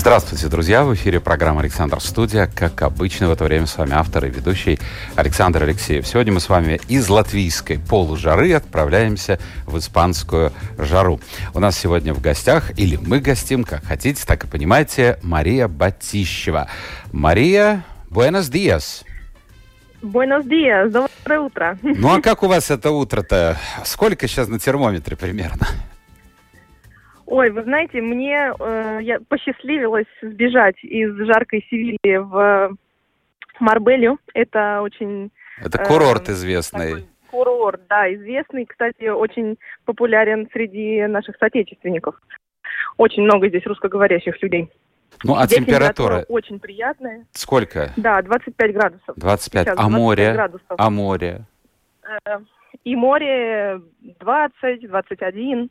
Здравствуйте, друзья! В эфире программа «Александр Студия». Как обычно, в это время с вами автор и ведущий Александр Алексеев. Сегодня мы с вами из латвийской полужары отправляемся в испанскую жару. У нас сегодня в гостях, или мы гостим, как хотите, так и понимаете, Мария Батищева. Мария, buenos días! Buenos días, доброе утро. Ну а как у вас это утро-то? Сколько сейчас на термометре примерно? Ой, вы знаете, мне э, я посчастливилось сбежать из жаркой Севильи в Марбелью. Это очень... Это курорт э, известный. Курорт, да, известный. Кстати, очень популярен среди наших соотечественников. Очень много здесь русскоговорящих людей. Ну, а здесь температура? Очень приятная. Сколько? Да, 25 градусов. 25. Сейчас, а море? Градусов. А море? Э, и море 20, 21.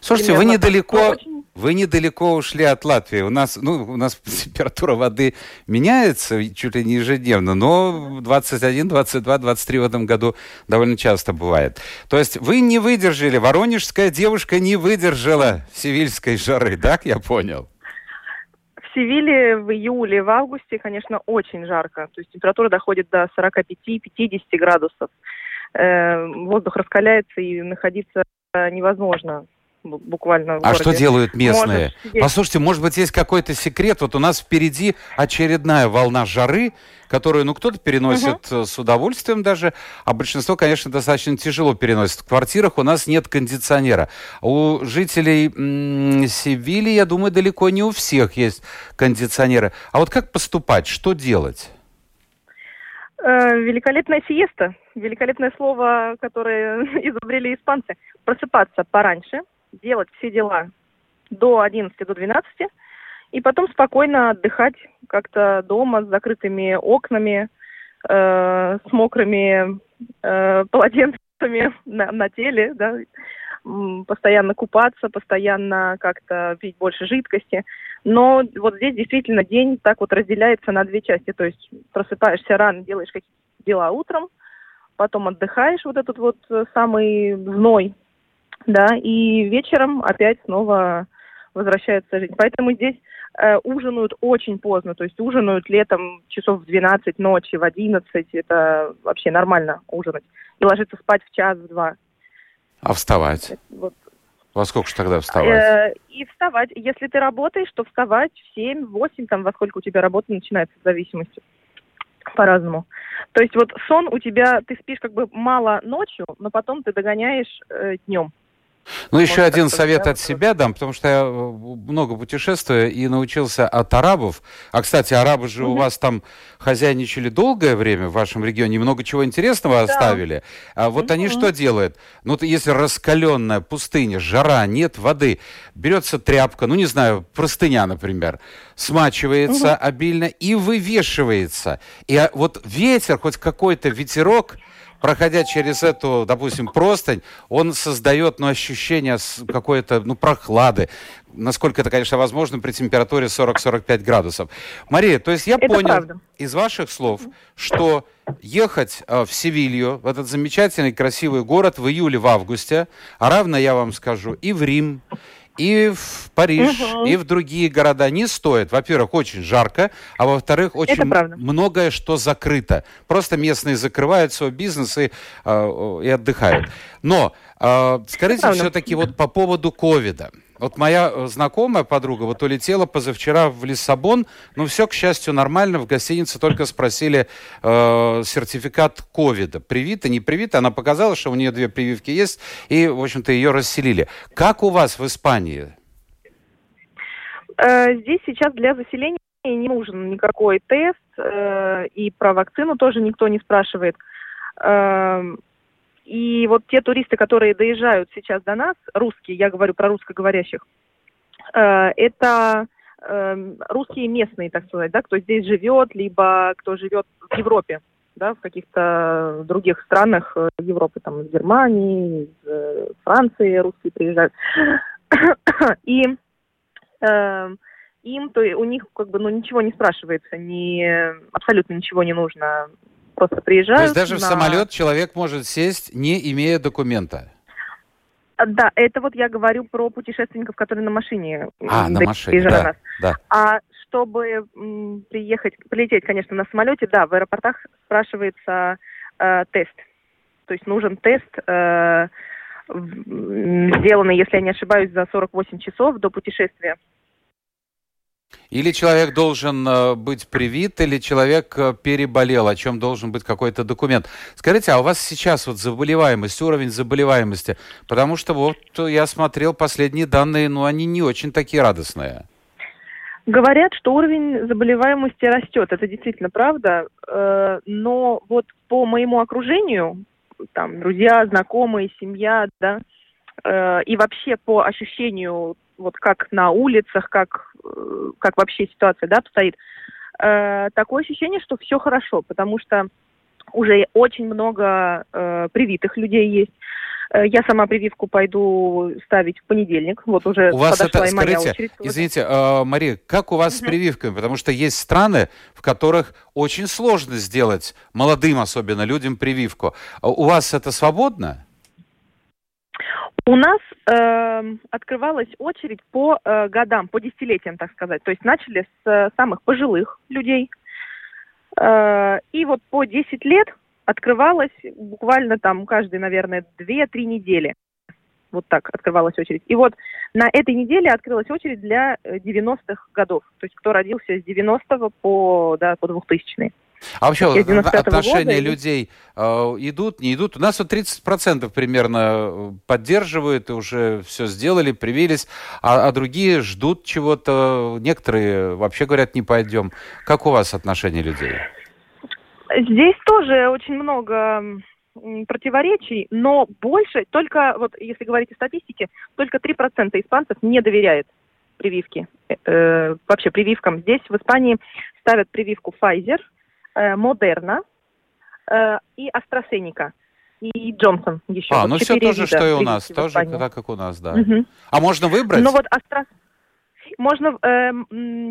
Слушайте, вы недалеко, вы недалеко ушли от Латвии. У нас, ну, у нас температура воды меняется чуть ли не ежедневно, но 21, 22, 23 в этом году довольно часто бывает. То есть вы не выдержали, воронежская девушка не выдержала севильской жары, так я понял? В Севиле в июле, в августе, конечно, очень жарко. То есть температура доходит до 45-50 градусов. Э, воздух раскаляется и находиться невозможно буквально А что делают местные? Можешь Послушайте, может быть, есть какой-то секрет? Вот у нас впереди очередная волна жары, которую, ну, кто-то переносит угу. с удовольствием даже, а большинство, конечно, достаточно тяжело переносит. В квартирах у нас нет кондиционера. У жителей м- Севили, я думаю, далеко не у всех есть кондиционеры. А вот как поступать? Что делать? Э, великолепная сиеста. Великолепное слово, которое изобрели испанцы. Просыпаться пораньше, делать все дела до 11, до 12, и потом спокойно отдыхать как-то дома с закрытыми окнами, э, с мокрыми э, полотенцами на, на теле, да, постоянно купаться, постоянно как-то пить больше жидкости. Но вот здесь действительно день так вот разделяется на две части. То есть просыпаешься рано, делаешь какие-то дела утром, потом отдыхаешь вот этот вот самый зной да, и вечером опять снова возвращается жизнь. Поэтому здесь э, ужинают очень поздно, то есть ужинают летом часов в 12 ночи, в 11, это вообще нормально ужинать. И ложиться спать в час, в два. А вставать? Вот. Во сколько же тогда вставать? Э, и вставать. Если ты работаешь, то вставать в 7, 8, там, во сколько у тебя работа начинается, в зависимости. По-разному. То есть вот сон у тебя, ты спишь как бы мало ночью, но потом ты догоняешь э, днем. Ну, еще один совет от себя дам, потому что я э, много путешествую и научился от арабов. А, кстати, арабы же у вас там хозяйничали долгое время в вашем регионе, много чего интересного да. оставили. А вот они что делают? Ну, если раскаленная пустыня, жара, нет воды, берется тряпка, ну, не знаю, простыня, например, смачивается обильно и вывешивается. И а, вот ветер, хоть какой-то ветерок проходя через эту, допустим, простынь, он создает ну, ощущение какой-то ну, прохлады. Насколько это, конечно, возможно при температуре 40-45 градусов. Мария, то есть я это понял правда. из ваших слов, что ехать э, в Севилью, в этот замечательный красивый город в июле, в августе, а равно, я вам скажу, и в Рим, и в Париж, угу. и в другие города не стоит. Во-первых, очень жарко, а во-вторых, очень многое что закрыто. Просто местные закрывают свой бизнес и, э, и отдыхают. Но э, скажите все-таки вот по поводу ковида. Вот моя э, знакомая подруга вот улетела позавчера в Лиссабон. Ну, все, к счастью, нормально. В гостинице только спросили э, сертификат ковида. Привита, не привита. Она показала, что у нее две прививки есть. И, в общем-то, ее расселили. Как у вас в Испании? Э, здесь сейчас для заселения не нужен никакой тест. Э, и про вакцину тоже никто не спрашивает. И вот те туристы, которые доезжают сейчас до нас, русские, я говорю про русскоговорящих, э, это э, русские местные, так сказать, да, кто здесь живет, либо кто живет в Европе, да, в каких-то других странах э, Европы, там, из Германии, из э, Франции русские приезжают. И э, им, то у них как бы, ну, ничего не спрашивается, ни, абсолютно ничего не нужно, просто приезжают. То есть даже на... в самолет человек может сесть, не имея документа? А, да, это вот я говорю про путешественников, которые на машине. А, на машине, да, нас. да. А чтобы м, приехать, полететь, конечно, на самолете, да, в аэропортах спрашивается э, тест. То есть нужен тест, э, сделанный, если я не ошибаюсь, за 48 часов до путешествия. Или человек должен э, быть привит, или человек э, переболел, о чем должен быть какой-то документ. Скажите, а у вас сейчас вот заболеваемость, уровень заболеваемости? Потому что вот я смотрел последние данные, ну они не очень такие радостные. Говорят, что уровень заболеваемости растет, это действительно правда, э, но вот по моему окружению, там, друзья, знакомые, семья, да, и вообще по ощущению вот как на улицах, как, э, как вообще ситуация, да, обстоит, э, такое ощущение, что все хорошо, потому что уже очень много э, привитых людей есть. Э, я сама прививку пойду ставить в понедельник. Вот уже у вас подошла это, и моя скажите, очередь. Извините, э, Мария, как у вас угу. с прививками? Потому что есть страны, в которых очень сложно сделать молодым, особенно людям, прививку. А у вас это свободно? У нас э, открывалась очередь по э, годам, по десятилетиям, так сказать. То есть начали с э, самых пожилых людей. Э, и вот по 10 лет открывалась буквально там каждые, наверное, 2-3 недели. Вот так открывалась очередь. И вот на этой неделе открылась очередь для 90-х э, годов. То есть кто родился с 90 по, да, по 2000 а вообще отношения года, людей э, идут, не идут? У нас вот 30% примерно э, поддерживают и уже все сделали, привились, а, а другие ждут чего-то. Некоторые вообще говорят, не пойдем. Как у вас отношения людей? Здесь тоже очень много противоречий, но больше, только вот если говорить о статистике, только 3% испанцев не доверяет прививке, э, э, вообще прививкам. Здесь в Испании ставят прививку Pfizer – Модерна э, и AstraZeneca. И Джонсон еще. А, вот ну все то же, что и у нас. Тоже так, как у нас, да. Угу. А можно выбрать? Ну вот Астра... Можно, э,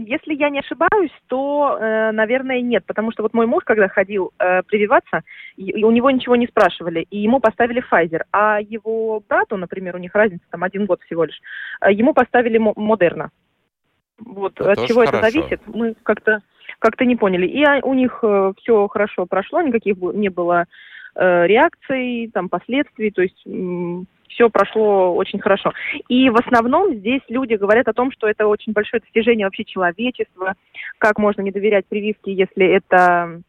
если я не ошибаюсь, то, э, наверное, нет, потому что вот мой муж, когда ходил э, прививаться, и, у него ничего не спрашивали, и ему поставили Pfizer, а его брату, например, у них разница там один год всего лишь, э, ему поставили Модерна. Вот это от чего хорошо. это зависит, мы как-то как-то не поняли. И у них э, все хорошо прошло, никаких не было э, реакций, там, последствий, то есть все прошло очень хорошо. И в основном здесь люди говорят о том, что это очень большое достижение вообще человечества, как можно не доверять прививке, если это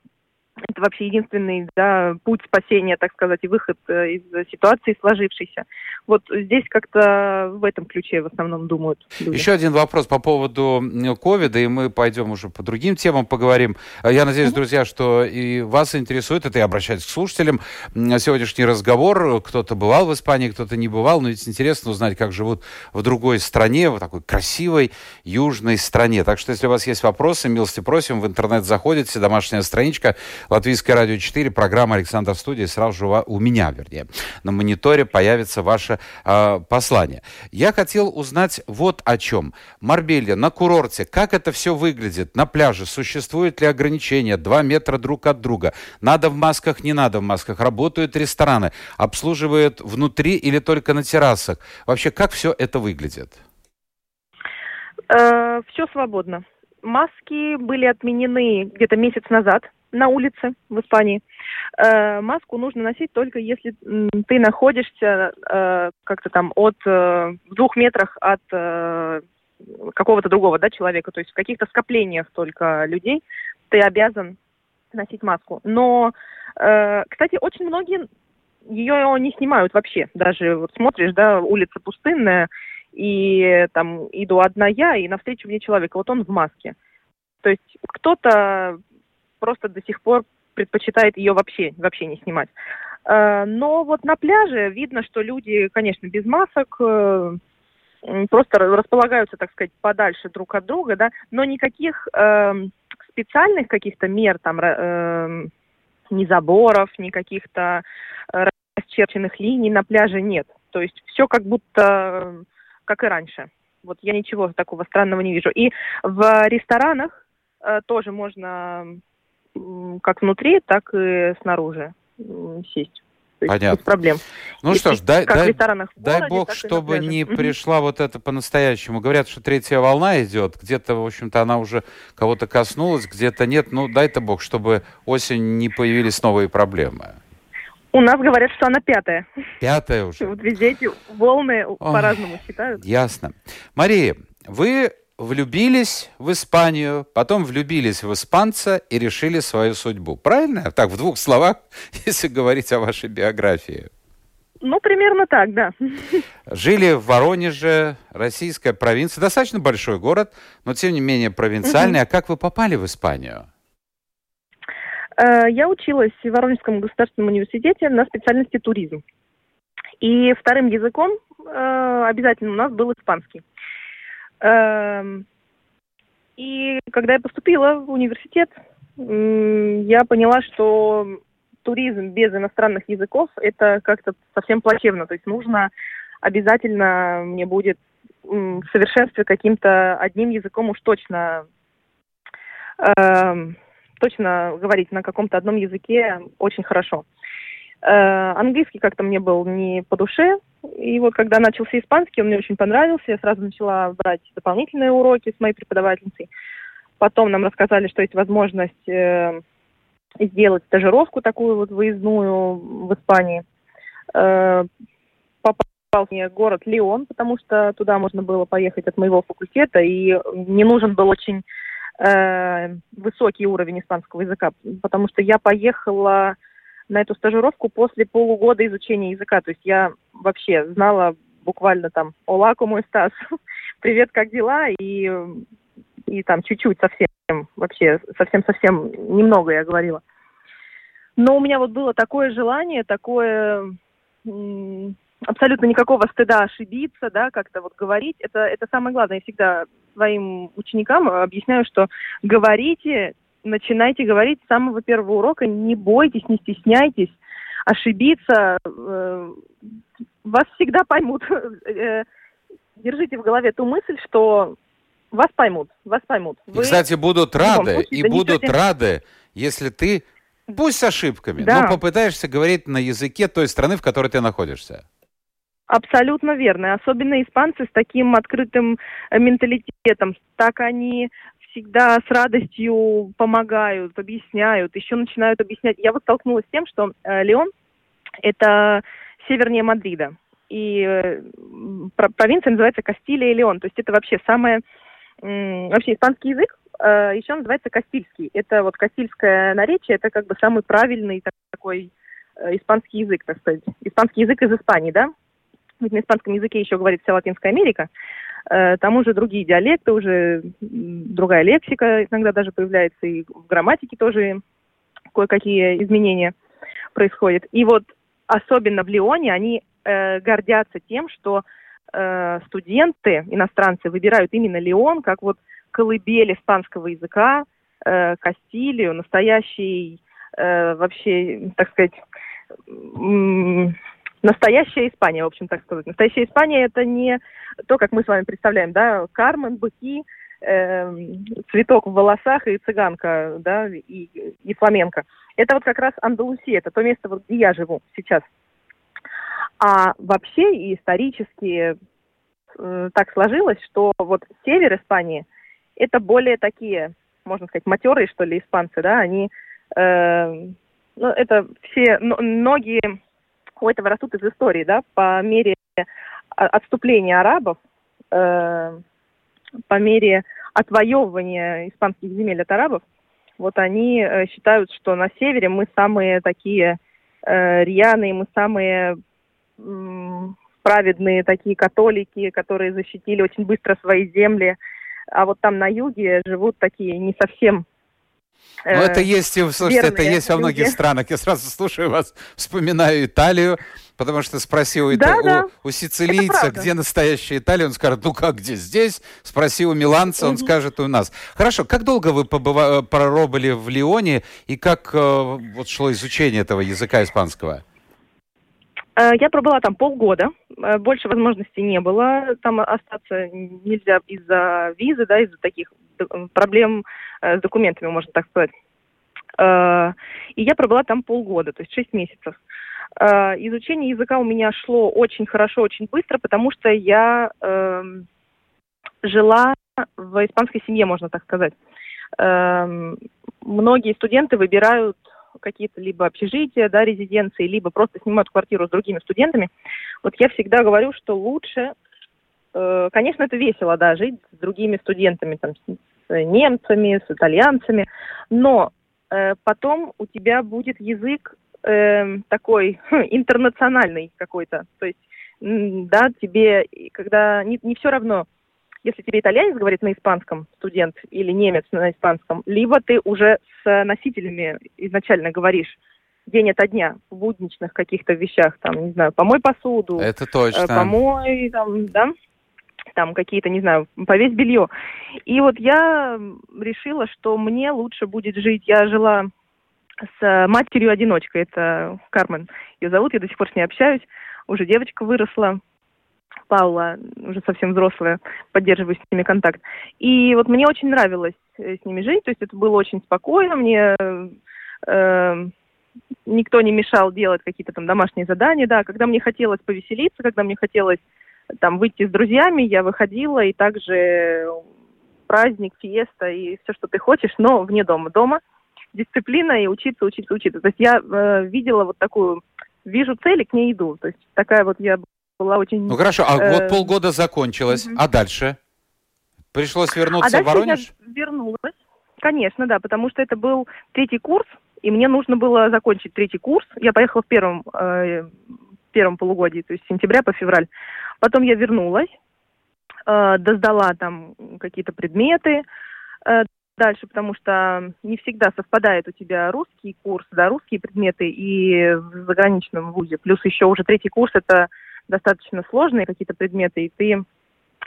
это вообще единственный да, путь спасения, так сказать, и выход э, из ситуации сложившейся. Вот здесь как-то в этом ключе в основном думают люди. Еще один вопрос по поводу ковида, и мы пойдем уже по другим темам поговорим. Э, я надеюсь, mm-hmm. друзья, что и вас интересует, это я обращаюсь к слушателям, сегодняшний разговор. Кто-то бывал в Испании, кто-то не бывал, но ведь интересно узнать, как живут в другой стране, в такой красивой южной стране. Так что, если у вас есть вопросы, милости просим, в интернет заходите, домашняя страничка Латвийское радио 4, программа «Александр студии». Сразу же у меня, вернее, на мониторе появится ваше э, послание. Я хотел узнать вот о чем. Марбелья, на курорте, как это все выглядит? На пляже существуют ли ограничения? Два метра друг от друга. Надо в масках, не надо в масках. Работают рестораны, обслуживают внутри или только на террасах. Вообще, как все это выглядит? Э, все свободно. Маски были отменены где-то месяц назад на улице в Испании. Э, маску нужно носить только если ты находишься э, как-то там от э, двух метрах от э, какого-то другого да, человека, то есть в каких-то скоплениях только людей ты обязан носить маску. Но, э, кстати, очень многие ее не снимают вообще. Даже вот смотришь, да, улица пустынная, и там иду одна я, и навстречу мне человек, вот он в маске. То есть кто-то просто до сих пор предпочитает ее вообще, вообще не снимать. Э, но вот на пляже видно, что люди, конечно, без масок, э, просто располагаются, так сказать, подальше друг от друга, да, но никаких э, специальных каких-то мер там ни заборов, ни каких-то расчерченных линий на пляже нет. То есть все как будто как и раньше. Вот я ничего такого странного не вижу. И в ресторанах э, тоже можно как внутри, так и снаружи сесть. Понятно. Без проблем. Ну что ж, дай, дай, городе, дай бог, чтобы не пришла вот это по-настоящему. Говорят, что третья волна идет, где-то, в общем-то, она уже кого-то коснулась, где-то нет. Ну, дай-то бог, чтобы осень не появились новые проблемы. У нас говорят, что она пятая. Пятая уже. Вот везде эти волны по-разному считают. Ясно. Мария, вы влюбились в Испанию, потом влюбились в испанца и решили свою судьбу. Правильно? Так, в двух словах, если говорить о вашей биографии. Ну, примерно так, да. Жили в Воронеже, российская провинция, достаточно большой город, но тем не менее провинциальный. Угу. А как вы попали в Испанию? Э, я училась в Воронежском государственном университете на специальности туризм. И вторым языком э, обязательно у нас был испанский. Эм, и когда я поступила в университет, я поняла, что туризм без иностранных языков это как-то совсем плачевно. То есть нужно обязательно мне будет в совершенстве каким-то одним языком уж точно э, точно говорить на каком-то одном языке очень хорошо. Э, английский как-то мне был не по душе, и вот когда начался испанский, он мне очень понравился, я сразу начала брать дополнительные уроки с моей преподавательницей. Потом нам рассказали, что есть возможность э, сделать стажировку такую вот выездную в Испании. Э, попал мне город Лион, потому что туда можно было поехать от моего факультета, и не нужен был очень э, высокий уровень испанского языка, потому что я поехала на эту стажировку после полугода изучения языка. То есть я вообще знала буквально там «Ола, мой Стас», «Привет, как дела?» и, и там чуть-чуть совсем, вообще совсем-совсем немного я говорила. Но у меня вот было такое желание, такое абсолютно никакого стыда ошибиться, да, как-то вот говорить. Это, это самое главное. Я всегда своим ученикам объясняю, что говорите начинайте говорить с самого первого урока, не бойтесь, не стесняйтесь, ошибиться, э, вас всегда поймут. Э, держите в голове ту мысль, что вас поймут, вас поймут. Вы, кстати, будут рады, и будут рады, если ты, пусть с ошибками, да. но попытаешься говорить на языке той страны, в которой ты находишься. Абсолютно верно. Особенно испанцы с таким открытым э, менталитетом. Так они всегда с радостью помогают, объясняют, еще начинают объяснять. Я вот столкнулась с тем, что э, Леон – это севернее Мадрида. И э, провинция называется Кастилия и Леон. То есть это вообще самое... Вообще испанский язык э, еще называется кастильский. Это вот кастильское наречие, это как бы самый правильный такой э, испанский язык, так сказать. Испанский язык из Испании, да? Ведь на испанском языке еще говорит вся Латинская Америка. Э, там уже другие диалекты, уже другая лексика иногда даже появляется, и в грамматике тоже кое-какие изменения происходят. И вот особенно в Лионе они э, гордятся тем, что э, студенты, иностранцы, выбирают именно Лион как вот колыбель испанского языка, э, Кастилию, настоящий э, вообще, так сказать, настоящая Испания, в общем, так сказать. Настоящая Испания это не то, как мы с вами представляем, да, Кармен, быки, э, цветок в волосах и цыганка, да, и, и фламенко. Это вот как раз Андалусия, это то место, вот, где я живу сейчас. А вообще и исторически э, так сложилось, что вот север Испании это более такие, можно сказать, матерые, что ли, испанцы, да, они, э, ну, это все, многие у этого растут из истории, да, по мере отступления арабов, э, по мере отвоевывания испанских земель от арабов, вот они э, считают, что на севере мы самые такие э, рьяные, мы самые э, праведные такие католики, которые защитили очень быстро свои земли, а вот там на юге живут такие не совсем ну, это есть, слушайте, это есть во многих странах. Я сразу слушаю вас, вспоминаю Италию, Потому что спроси у, да, да. у, у сицилийца, где настоящая Италия, он скажет, ну как где здесь? Спроси у миланца, он скажет у нас. Хорошо, как долго вы побыва- проработали в Лионе и как э, вот шло изучение этого языка испанского? Э, я пробыла там полгода, э, больше возможностей не было, там остаться нельзя из-за визы, да, из-за таких проблем э, с документами, можно так сказать. И я пробыла там полгода, то есть шесть месяцев. Изучение языка у меня шло очень хорошо, очень быстро, потому что я э, жила в испанской семье, можно так сказать. Э, многие студенты выбирают какие-то либо общежития, да, резиденции, либо просто снимают квартиру с другими студентами. Вот я всегда говорю, что лучше, э, конечно, это весело, да, жить с другими студентами, там, немцами, с итальянцами, но э, потом у тебя будет язык э, такой хм, интернациональный какой-то, то есть, да, тебе, когда не, не все равно, если тебе итальянец говорит на испанском, студент, или немец на испанском, либо ты уже с носителями изначально говоришь день ото дня в будничных каких-то вещах, там, не знаю, помой посуду. Это точно. Э, помой, там, да, там какие-то, не знаю, повесь белье. И вот я решила, что мне лучше будет жить. Я жила с матерью-одиночкой, это Кармен ее зовут, я до сих пор с ней общаюсь. Уже девочка выросла, Паула, уже совсем взрослая, поддерживаю с ними контакт. И вот мне очень нравилось э, с ними жить, то есть это было очень спокойно, мне э, никто не мешал делать какие-то там домашние задания, да, когда мне хотелось повеселиться, когда мне хотелось там выйти с друзьями, я выходила, и также праздник, фиеста и все, что ты хочешь, но вне дома. Дома дисциплина и учиться, учиться, учиться. То есть я э, видела вот такую, вижу цель и к ней иду. То есть такая вот я была очень... Ну хорошо, а э... вот полгода закончилось, угу. а дальше? Пришлось вернуться а в Воронеж? я вернулась, конечно, да, потому что это был третий курс, и мне нужно было закончить третий курс. Я поехала в первом, э, первом полугодии, то есть с сентября по февраль. Потом я вернулась, э, досдала там какие-то предметы э, дальше, потому что не всегда совпадает у тебя русский курс, да, русские предметы и в заграничном вузе. Плюс еще уже третий курс это достаточно сложные какие-то предметы, и ты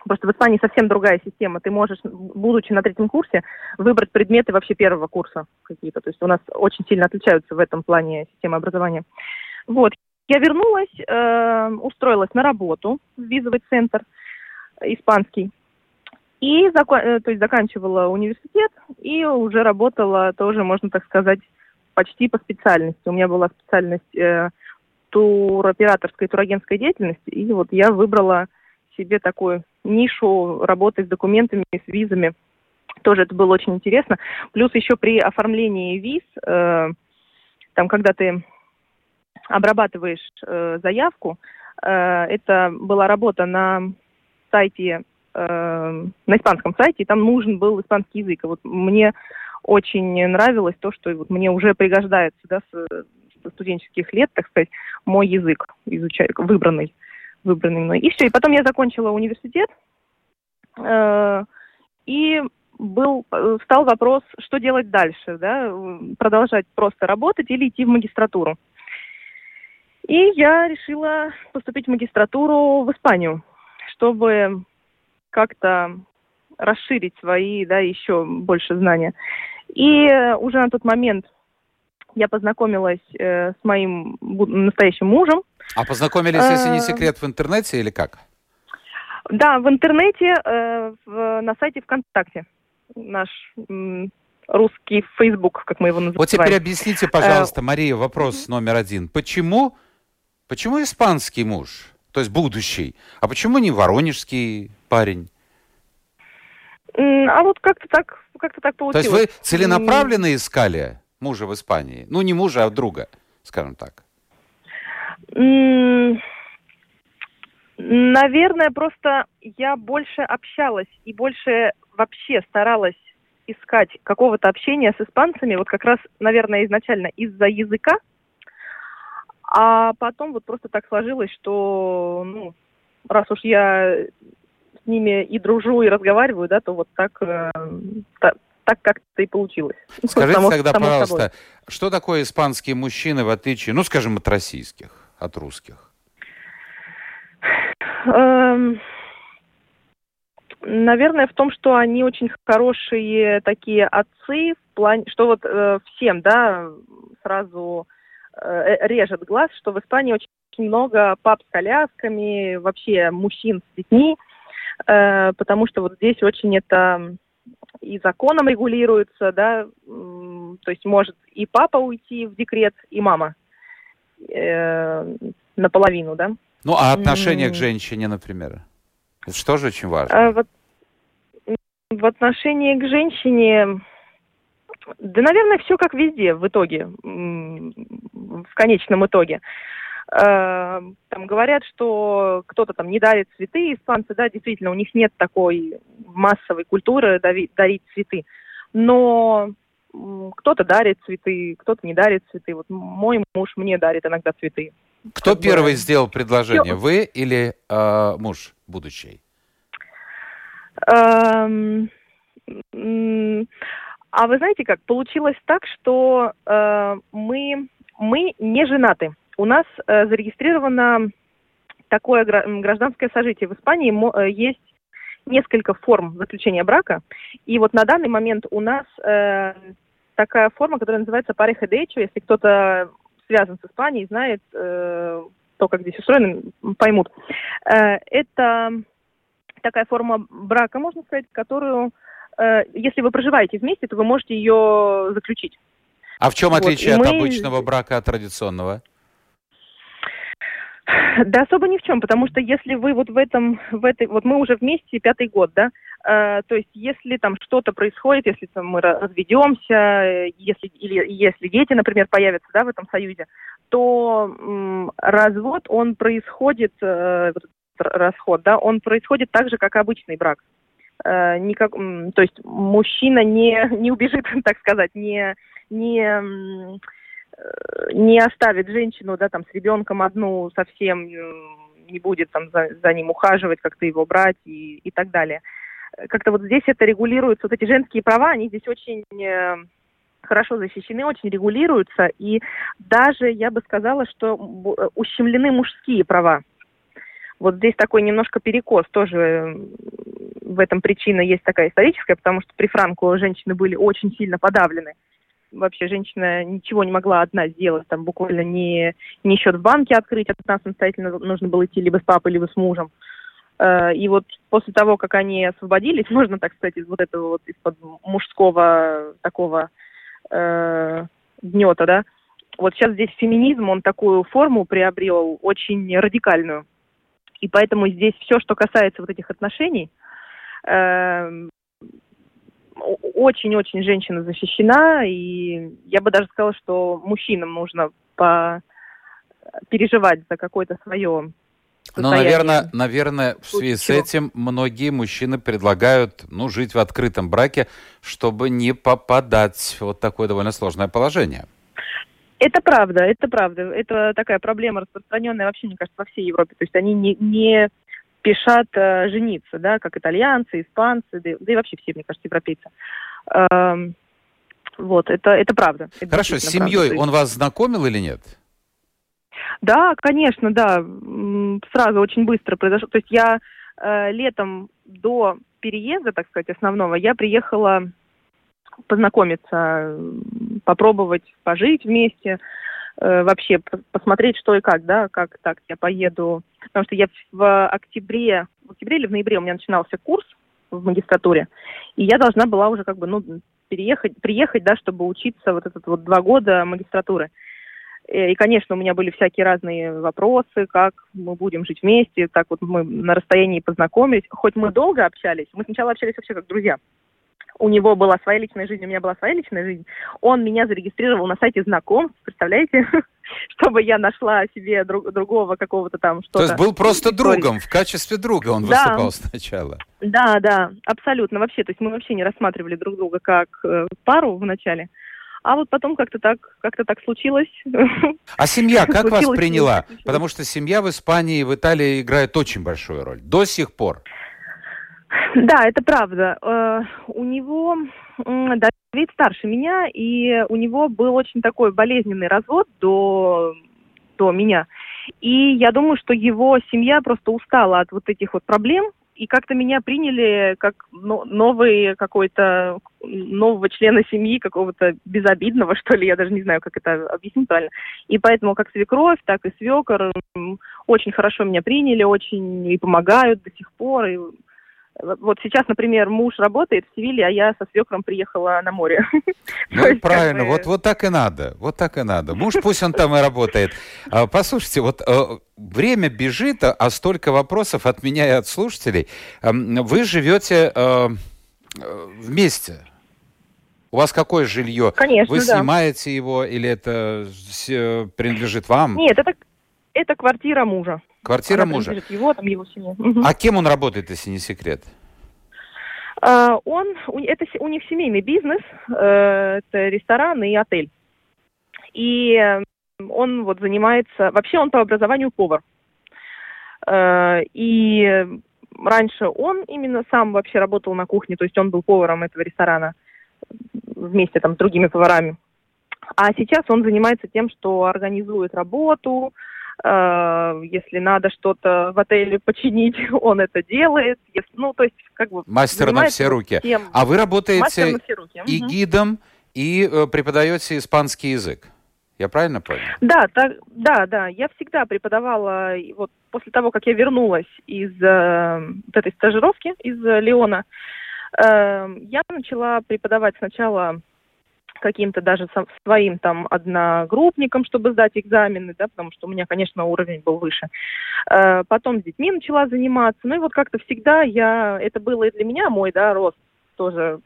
Просто в Испании совсем другая система. Ты можешь, будучи на третьем курсе, выбрать предметы вообще первого курса какие-то. То есть у нас очень сильно отличаются в этом плане системы образования. Вот. Я вернулась, э, устроилась на работу в визовый центр испанский. И э, то есть заканчивала университет и уже работала тоже, можно так сказать, почти по специальности. У меня была специальность э, туроператорской, турагентской деятельности, и вот я выбрала себе такую нишу работы с документами, с визами. Тоже это было очень интересно. Плюс еще при оформлении виз, э, там, когда ты обрабатываешь э, заявку, э, это была работа на сайте, э, на испанском сайте, и там нужен был испанский язык. Вот мне очень нравилось то, что вот мне уже пригождается да, с, со студенческих лет, так сказать, мой язык изучаю, выбранный выбранный мной. И все. И потом я закончила университет. Э, и был, встал вопрос, что делать дальше, да, продолжать просто работать или идти в магистратуру. И я решила поступить в магистратуру в Испанию, чтобы как-то расширить свои, да, еще больше знания. И уже на тот момент я познакомилась э, с моим настоящим мужем. А познакомились, если не э, секрет, в интернете или как? Да, в интернете, э, в, на сайте ВКонтакте. Наш м, русский Facebook, как мы его называем. Вот теперь объясните, пожалуйста, э, Мария, вопрос номер один. Почему, почему испанский муж, то есть будущий, а почему не воронежский парень? А вот как-то так, как-то так получилось. То есть вы целенаправленно искали мужа в Испании? Ну, не мужа, а друга, скажем так. Наверное, просто я больше общалась и больше вообще старалась искать какого-то общения с испанцами, вот как раз, наверное, изначально из-за языка, а потом вот просто так сложилось, что, ну, раз уж я с ними и дружу, и разговариваю, да, то вот так, э, так как-то и получилось. Скажите само, тогда, пожалуйста, собой. что такое испанские мужчины в отличие, ну, скажем, от российских, от русских? Эм, наверное, в том, что они очень хорошие такие отцы, в плане, что вот э, всем, да, сразу режет глаз, что в Испании очень много пап с колясками, вообще мужчин с детьми, э, потому что вот здесь очень это и законом регулируется, да, то есть может и папа уйти в декрет, и мама э, наполовину, да. Ну, а отношение к женщине, например? Это что же очень важно? А, вот, в отношении к женщине, да, наверное, все как везде в итоге, в конечном итоге. А, там говорят, что кто-то там не дарит цветы, испанцы, да, действительно, у них нет такой массовой культуры дарить, дарить цветы. Но кто-то дарит цветы, кто-то не дарит цветы. Вот мой муж мне дарит иногда цветы. Кто как первый бы... сделал предложение, вы или э, муж будущий? Эм, а вы знаете как? Получилось так, что э, мы, мы не женаты. У нас э, зарегистрировано такое гражданское сожитие. В Испании э, есть несколько форм заключения брака. И вот на данный момент у нас э, такая форма, которая называется пареха дечо. Если кто-то связан с Испанией, знает э, то, как здесь устроено, поймут. Э, это такая форма брака, можно сказать, которую, э, если вы проживаете вместе, то вы можете ее заключить. А в чем отличие вот, от мы... обычного брака от традиционного? Да особо ни в чем, потому что если вы вот в этом, в этой, вот мы уже вместе пятый год, да, э, то есть если там что-то происходит, если там мы разведемся, если или если дети, например, появятся, да, в этом союзе, то м, развод он происходит, э, расход, да, он происходит так же, как обычный брак. Э, никак, то есть мужчина не не убежит, так сказать, не не Э, не оставит женщину, да, там, с ребенком одну совсем, не будет там за, за ним ухаживать, как-то его брать и, и так далее. Как-то вот здесь это регулируется, вот эти женские права, они здесь очень э, хорошо защищены, очень регулируются, и даже, я бы сказала, что э, ущемлены мужские права. Вот здесь такой немножко перекос тоже в этом причина есть такая историческая, потому что при Франко женщины были очень сильно подавлены вообще женщина ничего не могла одна сделать, там буквально не, не счет в банке открыть, от нас самостоятельно нужно было идти либо с папой, либо с мужем. Э, и вот после того, как они освободились, можно так сказать, из вот этого вот из-под мужского такого э, гнета, да, вот сейчас здесь феминизм, он такую форму приобрел очень радикальную. И поэтому здесь все, что касается вот этих отношений, очень-очень женщина защищена, и я бы даже сказала, что мужчинам нужно по переживать за какое-то свое ну, наверное, наверное, в связи с этим многие мужчины предлагают, ну, жить в открытом браке, чтобы не попадать в вот такое довольно сложное положение. Это правда, это правда. Это такая проблема распространенная вообще, мне кажется, во всей Европе. То есть они не, не спешат э, жениться, да, как итальянцы, испанцы, да, да и вообще все, мне кажется, европейцы. Эм, вот, это, это правда. Это Хорошо, с семьей правда. он вас знакомил или нет? Да, конечно, да. Сразу очень быстро произошло. То есть я э, летом до переезда, так сказать, основного, я приехала познакомиться, попробовать пожить вместе, э, вообще посмотреть, что и как, да, как так я поеду. Потому что я в октябре, в октябре или в ноябре у меня начинался курс в магистратуре, и я должна была уже как бы, ну, переехать, приехать, да, чтобы учиться вот этот вот два года магистратуры. Э, и, конечно, у меня были всякие разные вопросы, как мы будем жить вместе, так вот мы на расстоянии познакомились. Хоть мы долго общались, мы сначала общались вообще как друзья у него была своя личная жизнь, у меня была своя личная жизнь. Он меня зарегистрировал на сайте знакомств, представляете? Чтобы я нашла себе друг, другого какого-то там что-то. То есть был просто другом, в качестве друга он да. выступал сначала. Да, да, абсолютно. Вообще, то есть мы вообще не рассматривали друг друга как э, пару в начале. А вот потом как-то так, как-то так случилось. А семья как вас приняла? Потому что семья в Испании и в Италии играет очень большую роль. До сих пор. Да, это правда. Э, у него Давид старше меня, и у него был очень такой болезненный развод до, до меня. И я думаю, что его семья просто устала от вот этих вот проблем, и как-то меня приняли как новый какой-то нового члена семьи, какого-то безобидного, что ли, я даже не знаю, как это объяснить правильно. И поэтому как свекровь, так и свекор очень хорошо меня приняли, очень и помогают до сих пор, и вот сейчас, например, муж работает в Севиле, а я со свекром приехала на море. Ну, правильно, вот, вот так и надо, вот так и надо. Муж пусть он там и работает. А, послушайте, вот э, время бежит, а столько вопросов от меня и от слушателей. Вы живете э, вместе, у вас какое жилье? Конечно, Вы снимаете его или это принадлежит вам? Нет, это, это квартира мужа. Квартира мужа. Его, там, его семья. А кем он работает, если не секрет? Uh, он, это у них семейный бизнес, uh, это ресторан и отель. И uh, он вот занимается, вообще он по образованию повар. Э, и раньше он именно сам вообще работал на кухне, то есть он был поваром этого ресторана вместе там с другими поварами. А сейчас он занимается тем, что организует работу, Э, если надо что-то в отеле починить, он это делает. Если, ну, то есть, как бы... Мастер на все руки. Тем... А вы работаете и гидом, и э, преподаете испанский язык. Я правильно понял? Да, так, да, да. Я всегда преподавала, вот после того, как я вернулась из э, вот этой стажировки из э, Леона, э, я начала преподавать сначала каким-то даже своим там одногруппникам, чтобы сдать экзамены, да, потому что у меня, конечно, уровень был выше. Э, потом с детьми начала заниматься. Ну и вот как-то всегда я, это было и для меня мой, да, рост тоже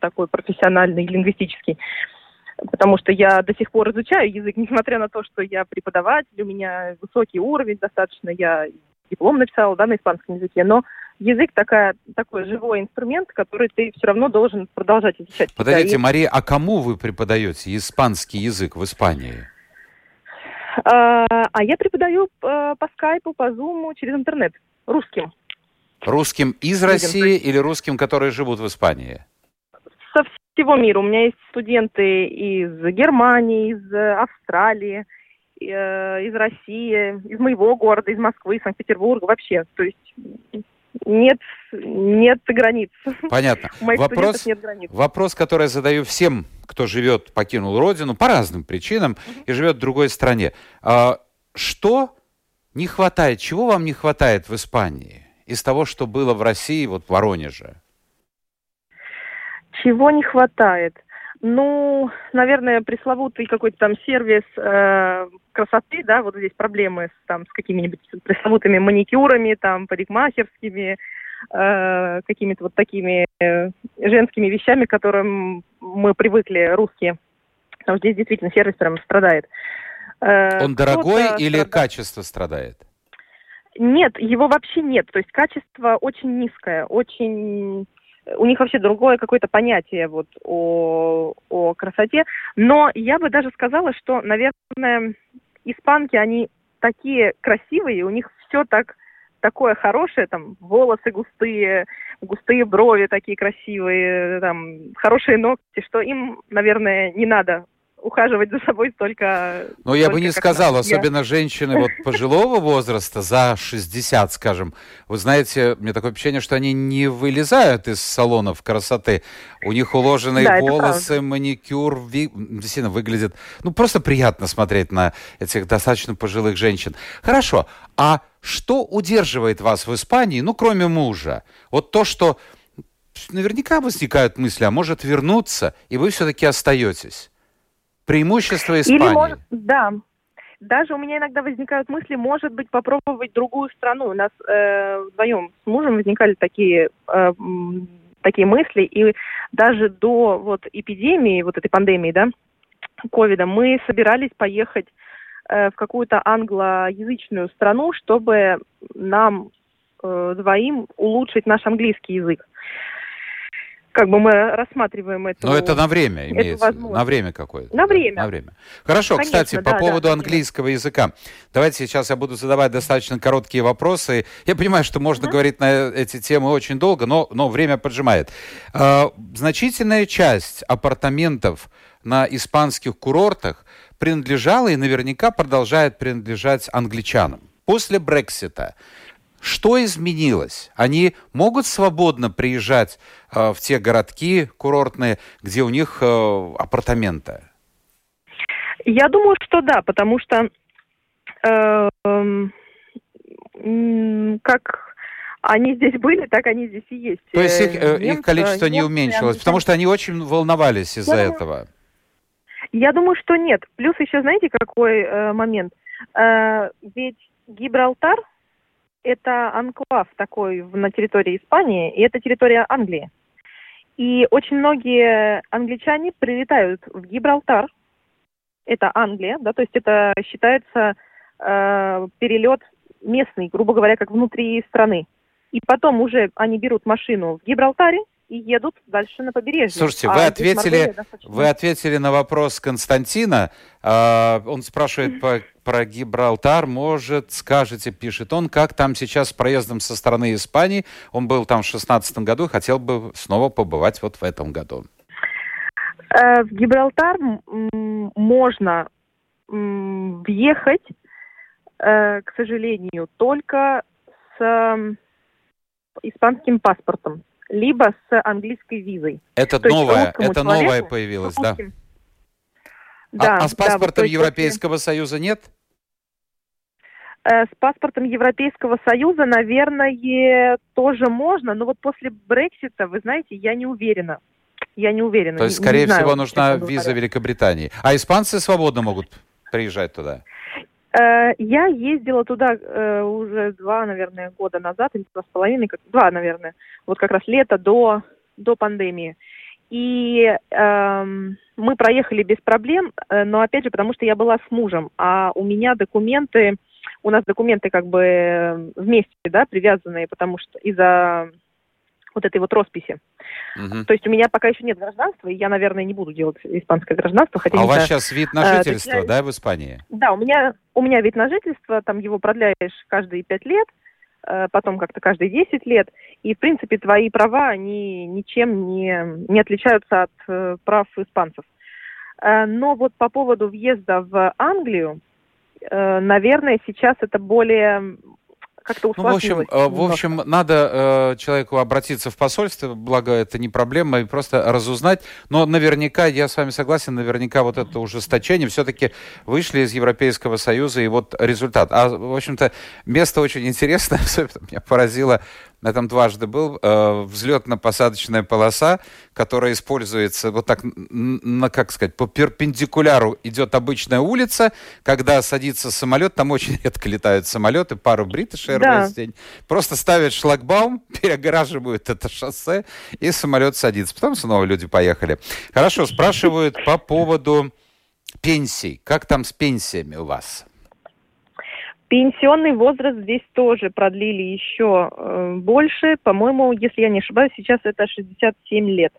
такой профессиональный, лингвистический. Потому что я до сих пор изучаю язык, несмотря на то, что я преподаватель, у меня высокий уровень достаточно, я диплом написала, да, на испанском языке, но язык такая, такой живой инструмент, который ты все равно должен продолжать изучать. Подождите, Мария, а кому вы преподаете испанский язык в Испании? А, а я преподаю э, по скайпу, по зуму, через интернет, русским. Русским из России или русским, которые живут в Испании? Со всего мира. У меня есть студенты из Германии, из Австралии, э, из России, из моего города, из Москвы, из Санкт-Петербурга, вообще. То есть нет, нет границ. Понятно. У моих вопрос, нет границ. Вопрос, который я задаю всем, кто живет, покинул родину по разным причинам и живет в другой стране. А, что не хватает, чего вам не хватает в Испании из того, что было в России, вот в Воронеже? Чего не хватает? Ну, наверное, пресловутый какой-то там сервис э, красоты, да, вот здесь проблемы с, там, с какими-нибудь пресловутыми маникюрами, там, парикмахерскими, э, какими-то вот такими э, женскими вещами, к которым мы привыкли, русские. Потому что здесь действительно сервис прям страдает. Э, Он дорогой или страдает... качество страдает? Нет, его вообще нет. То есть качество очень низкое, очень у них вообще другое какое-то понятие вот о, о красоте. Но я бы даже сказала, что, наверное, испанки, они такие красивые, у них все так такое хорошее, там, волосы густые, густые брови такие красивые, там, хорошие ногти, что им, наверное, не надо ухаживать за собой столько... Ну, я бы не сказал, надо. особенно я... женщины вот пожилого возраста, за 60, скажем. Вы знаете, мне такое впечатление, что они не вылезают из салонов красоты. У них уложенные да, волосы, маникюр, ви... действительно выглядит... Ну, просто приятно смотреть на этих достаточно пожилых женщин. Хорошо, а что удерживает вас в Испании, ну, кроме мужа? Вот то, что наверняка возникают мысли, а может вернуться, и вы все-таки остаетесь. Преимущество Испании. Или может, да. Даже у меня иногда возникают мысли, может быть, попробовать другую страну. У нас э, вдвоем с мужем возникали такие, э, такие мысли, и даже до вот эпидемии, вот этой пандемии, да, ковида, мы собирались поехать э, в какую-то англоязычную страну, чтобы нам э, двоим улучшить наш английский язык. Как бы мы рассматриваем это. Но это на время имеется, на время какое-то. На время. На время. Хорошо, Конечно, кстати, да, по поводу да, английского языка. Давайте сейчас я буду задавать достаточно короткие вопросы. Я понимаю, что можно uh-huh. говорить на эти темы очень долго, но, но время поджимает. А, значительная часть апартаментов на испанских курортах принадлежала и наверняка продолжает принадлежать англичанам. После Брексита что изменилось? Они могут свободно приезжать э, в те городки курортные, где у них э, апартаменты? Я думаю, что да, потому что э, э, как они здесь были, так они здесь и есть. То есть их, э, Немцы, их количество не уменьшилось, потому что они очень волновались из-за этого. Я думаю, что нет. Плюс еще, знаете, какой э, момент? Э, ведь Гибралтар это анклав такой на территории Испании, и это территория Англии. И очень многие англичане прилетают в Гибралтар, это Англия, да, то есть это считается э, перелет местный, грубо говоря, как внутри страны. И потом уже они берут машину в Гибралтаре, и едут дальше на побережье. Слушайте, а вы ответили, достаточно... вы ответили на вопрос Константина. А, он спрашивает по, про Гибралтар. Может, скажете, пишет он, как там сейчас с проездом со стороны Испании? Он был там в шестнадцатом году, хотел бы снова побывать вот в этом году. Э, в Гибралтар можно въехать, э, к сожалению, только с испанским паспортом либо с английской визой. Это То новое, это новое появилось, да? Да, а, а с паспортом да, Европейского если... Союза нет? Э, с паспортом Европейского Союза, наверное, тоже можно, но вот после Брексита, вы знаете, я не уверена. Я не уверена. То есть, скорее не всего, знаю, нужна виза Великобритании. А испанцы свободно могут приезжать туда? Э, я ездила туда э, уже два, наверное, года назад, или два с половиной, два, наверное, вот как раз лето до, до пандемии. И э, мы проехали без проблем, э, но опять же, потому что я была с мужем, а у меня документы, у нас документы как бы вместе, да, привязанные, потому что из-за вот этой вот росписи. Угу. То есть у меня пока еще нет гражданства, и я, наверное, не буду делать испанское гражданство. Хотя, а у вас знаю, сейчас вид на э, жительство, э, да, в Испании? Да, у меня, у меня вид на жительство, там его продляешь каждые пять лет, э, потом как-то каждые десять лет, и, в принципе, твои права, они ничем не, не отличаются от э, прав испанцев. Э, но вот по поводу въезда в Англию, э, наверное, сейчас это более как-то Ну, в общем, э, в общем, надо э, человеку обратиться в посольство, благо это не проблема, и просто разузнать. Но наверняка, я с вами согласен, наверняка вот это ужесточение все-таки вышли из Европейского Союза, и вот результат. А, в общем-то, место очень интересное, меня поразило я там дважды был, э, взлетно-посадочная полоса, которая используется вот так, на, как сказать, по перпендикуляру идет обычная улица, когда садится самолет, там очень редко летают самолеты, пару British Airways да. в день, просто ставят шлагбаум, перегораживают это шоссе, и самолет садится. Потом снова люди поехали. Хорошо, спрашивают по поводу пенсий. Как там с пенсиями у вас? Пенсионный возраст здесь тоже продлили еще э, больше. По-моему, если я не ошибаюсь, сейчас это 67 лет.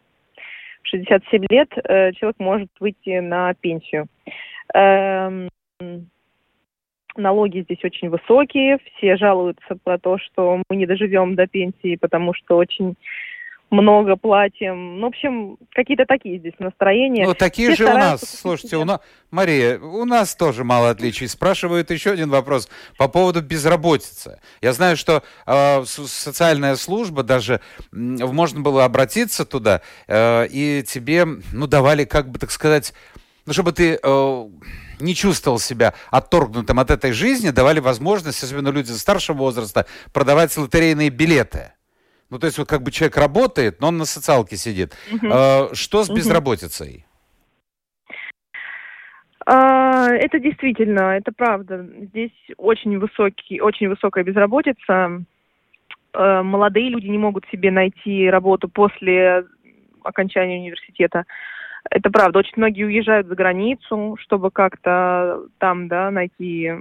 В 67 лет э, человек может выйти на пенсию. Э, налоги здесь очень высокие. Все жалуются про то, что мы не доживем до пенсии, потому что очень много платим. Ну, в общем, какие-то такие здесь настроения. Ну, такие Все же у нас. Слушайте, у нас, Мария, у нас тоже мало отличий. Спрашивают еще один вопрос по поводу безработицы. Я знаю, что э, социальная служба даже, можно было обратиться туда, э, и тебе, ну, давали, как бы, так сказать, ну, чтобы ты... Э, не чувствовал себя отторгнутым от этой жизни, давали возможность, особенно люди старшего возраста, продавать лотерейные билеты. Ну, то есть вот как бы человек работает, но он на социалке сидит. Угу. А, что с безработицей? А, это действительно, это правда. Здесь очень высокий, очень высокая безработица. А, молодые люди не могут себе найти работу после окончания университета. Это правда. Очень многие уезжают за границу, чтобы как-то там, да, найти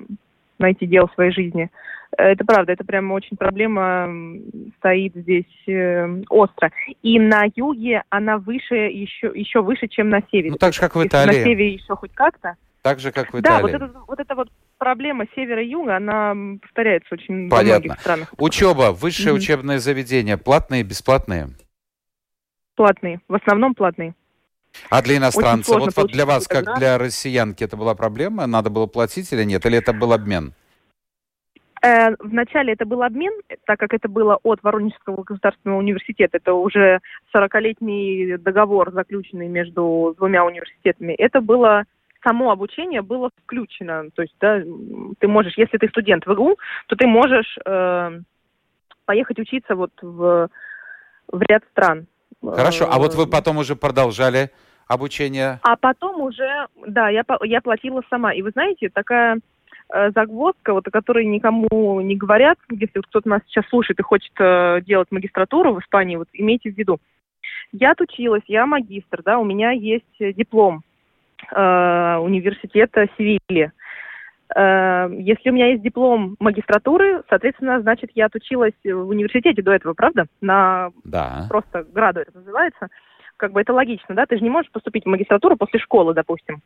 найти дело в своей жизни. Это правда, это прямо очень проблема стоит здесь э, остро. И на юге она выше, еще, еще выше, чем на севере. Ну, так же, как в Италии. на севере еще хоть как-то. Так же, как в Да, Италии. вот, это, вот эта вот проблема севера и юга, она повторяется очень во Понятно. многих странах. Учеба, высшее Мгм. учебное заведение, платные, бесплатные? Платные, в основном платные. А для иностранцев, вот, вот для вас, как для россиянки, это была проблема? Надо было платить или нет? Или это был обмен? Э, Вначале это был обмен, так как это было от Воронежского государственного университета. Это уже 40-летний договор, заключенный между двумя университетами. Это было само обучение было включено. То есть, да, ты можешь, если ты студент в ИГУ, то ты можешь э, поехать учиться вот в, в ряд стран. Хорошо, а вот вы Э, потом уже продолжали обучение? А потом уже, да, я, я платила сама. И вы знаете, такая загвоздка, вот о которой никому не говорят, если кто-то нас сейчас слушает и хочет э, делать магистратуру в Испании, вот имейте в виду. Я отучилась, я магистр, да, у меня есть э, диплом э, университета Севильи. Э, если у меня есть диплом магистратуры, соответственно, значит, я отучилась в университете до этого, правда? На Да. просто граду это называется. Как бы это логично, да? Ты же не можешь поступить в магистратуру после школы, допустим.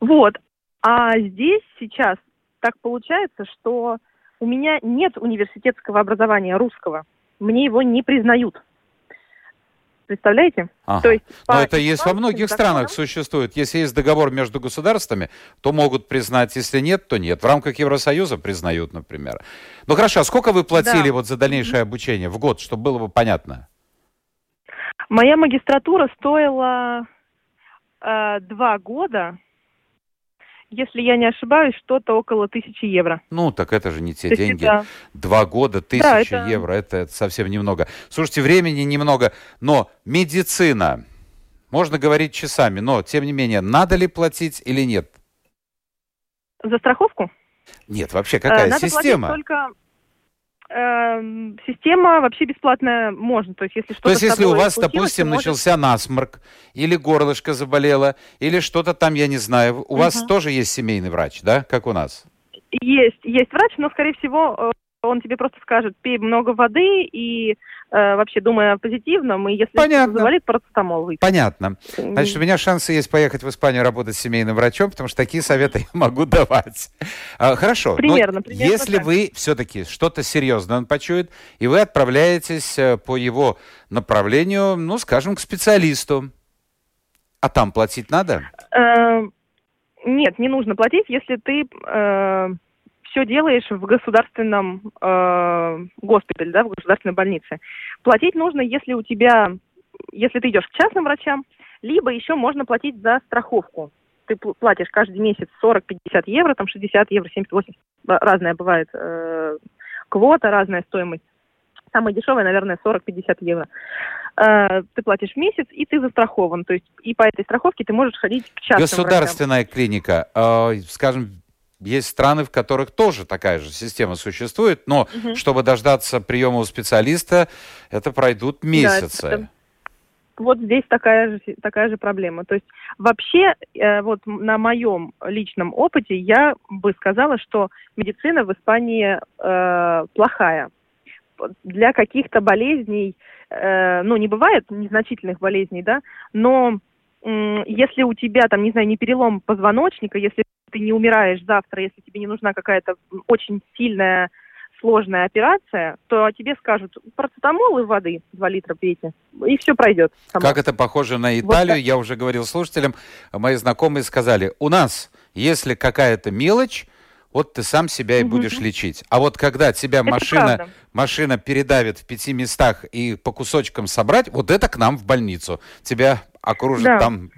Вот. А здесь сейчас так получается, что у меня нет университетского образования русского. Мне его не признают. Представляете? Ага. То есть Но это есть во многих законам- странах существует. Если есть договор между государствами, то могут признать. Если нет, то нет. В рамках Евросоюза признают, например. Ну хорошо, а сколько вы платили Да. вот за дальнейшее обучение в год, чтобы было бы понятно? Моя магистратура стоила э, два года, если я не ошибаюсь, что-то около тысячи евро. Ну, так это же не те деньги. это- Два года, тысяча Да, это- евро, это, совсем немного. Слушайте, времени немного, но медицина, можно говорить часами, но, тем не менее, надо ли платить или нет? За страховку? Нет, вообще Э, какая Надо система? платить только система вообще бесплатная можно. То есть, если что-то То есть, если у вас, допустим, начался насморк, или горлышко заболело, или что-то там, я не знаю, у вас тоже есть семейный врач, да, как у нас? Есть, есть врач, но, скорее всего, э, он тебе просто скажет, пей много воды и э, вообще думай о позитивном, и если Понятно. заболит, парацетамол выпей. Понятно. Значит, у меня шансы есть поехать в Испанию работать с семейным врачом, потому что такие советы я могу давать. А, Хорошо. но Примерно, примерно Если так. вы все-таки что-то серьезное он почует, и вы отправляетесь э, по его направлению, ну, скажем, к специалисту, а там платить надо? Э, Нет, не нужно платить, если ты все делаешь в государственном э, госпитале, да, в государственной больнице. Платить нужно, если у тебя, если ты идешь к частным врачам, либо еще можно платить за страховку. Ты пл- платишь каждый месяц 40-50 евро, там 60 евро, 70-80, разная бывает э, квота, разная стоимость. Самая дешевая, наверное, 40-50 евро. Э, ты платишь в месяц, и ты застрахован. То есть и по этой страховке ты можешь ходить к частным врачам. Государственная клиника, э, скажем, есть страны, в которых тоже такая же система существует, но Мгм. чтобы дождаться приема у специалиста, это пройдут месяцы. это- Вот здесь такая же, такая же проблема. То есть вообще, э, вот на моем личном опыте я бы сказала, что медицина в Испании э, плохая. Для каких-то болезней, э, ну, не бывает незначительных болезней, да, но м, если у тебя, там, не знаю, не перелом позвоночника, если ты не умираешь завтра, если тебе не нужна какая-то очень сильная сложная операция, то тебе скажут парацетамол и воды 2 литра пейте, и все пройдет. само. Как это похоже на Вот Италию, так. я уже говорил слушателям, мои знакомые сказали, у нас, если какая-то мелочь, вот ты сам себя и Мгм. будешь лечить. А вот когда тебя Это машина, правда. машина передавит в пяти местах и по кусочкам собрать, вот это к нам в больницу. Тебя окружат Да. там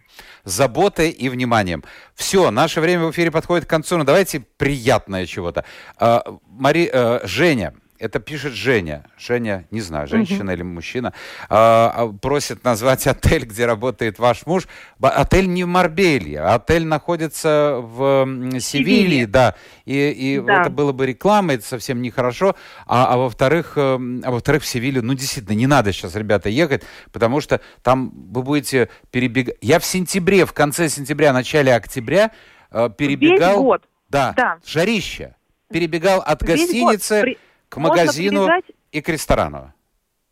заботой и вниманием. Все, наше время в эфире подходит к концу, но давайте приятное чего-то. А, Мари, э, Женя, это пишет Женя. Женя, не знаю, женщина или мужчина, а, просит назвать отель, где работает ваш муж. Отель не в Марбелье, а отель находится в Севилье, да. И, и Да. это было бы рекламой, это совсем нехорошо. А, а во-вторых, эм, а во-вторых, в Севилью, ну, действительно, не надо сейчас, ребята, ехать, потому что там вы будете перебегать. Я в сентябре, в конце сентября, начале октября э, перебегал. Весь год. Да, Да. жарище. перебегал от Весь гостиницы год к можно магазину и к ресторану?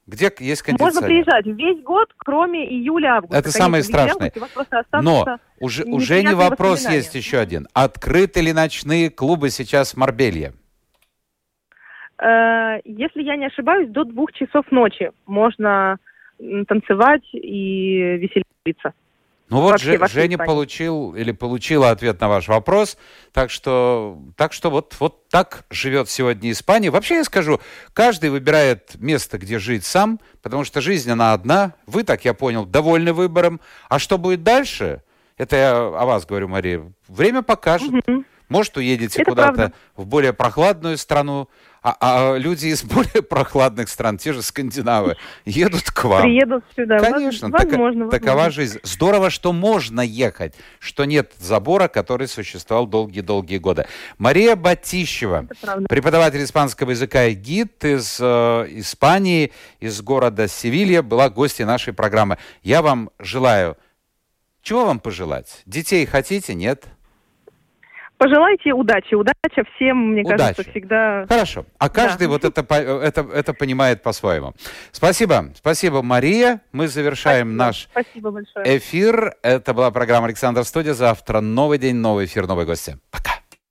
Где есть Можно кондиционер? приезжать весь год, кроме июля-августа. Это самое Конечно, страшное. Но уже, уже не вопрос есть еще один. Открыты ли ночные клубы сейчас в Марбелье? Э, Если я не ошибаюсь, до двух часов ночи можно танцевать и веселиться. Ну вот Вообще Же- во всей Женя Испании. получил или получила ответ на ваш вопрос, так что, так что вот, вот так живет сегодня Испания. Вообще я скажу, каждый выбирает место, где жить сам, потому что жизнь она одна. Вы, так я понял, довольны выбором. А что будет дальше? Это я о вас говорю, Мария. Время покажет. Мгм. Может, уедете куда-то в более прохладную страну, а, а люди из более прохладных стран, те же скандинавы, едут к вам. Приедут сюда. Конечно, Воз- така- возможно, такова возможно. жизнь. Здорово, что можно ехать, что нет забора, который существовал долгие-долгие годы. Мария Батищева, преподаватель испанского языка и гид из э, Испании, из города Севилья, была гостьей нашей программы. Я вам желаю... Чего вам пожелать? Детей хотите? Нет? Пожелайте удачи. Удача всем, мне Удачи. кажется, всегда... Хорошо. А каждый Да. вот это, это, это понимает по-своему. Спасибо. Спасибо, Мария. Мы завершаем Спасибо. наш Спасибо большое. эфир. Это была программа «Александр Студия». Завтра новый день, новый эфир, новые гости. Пока.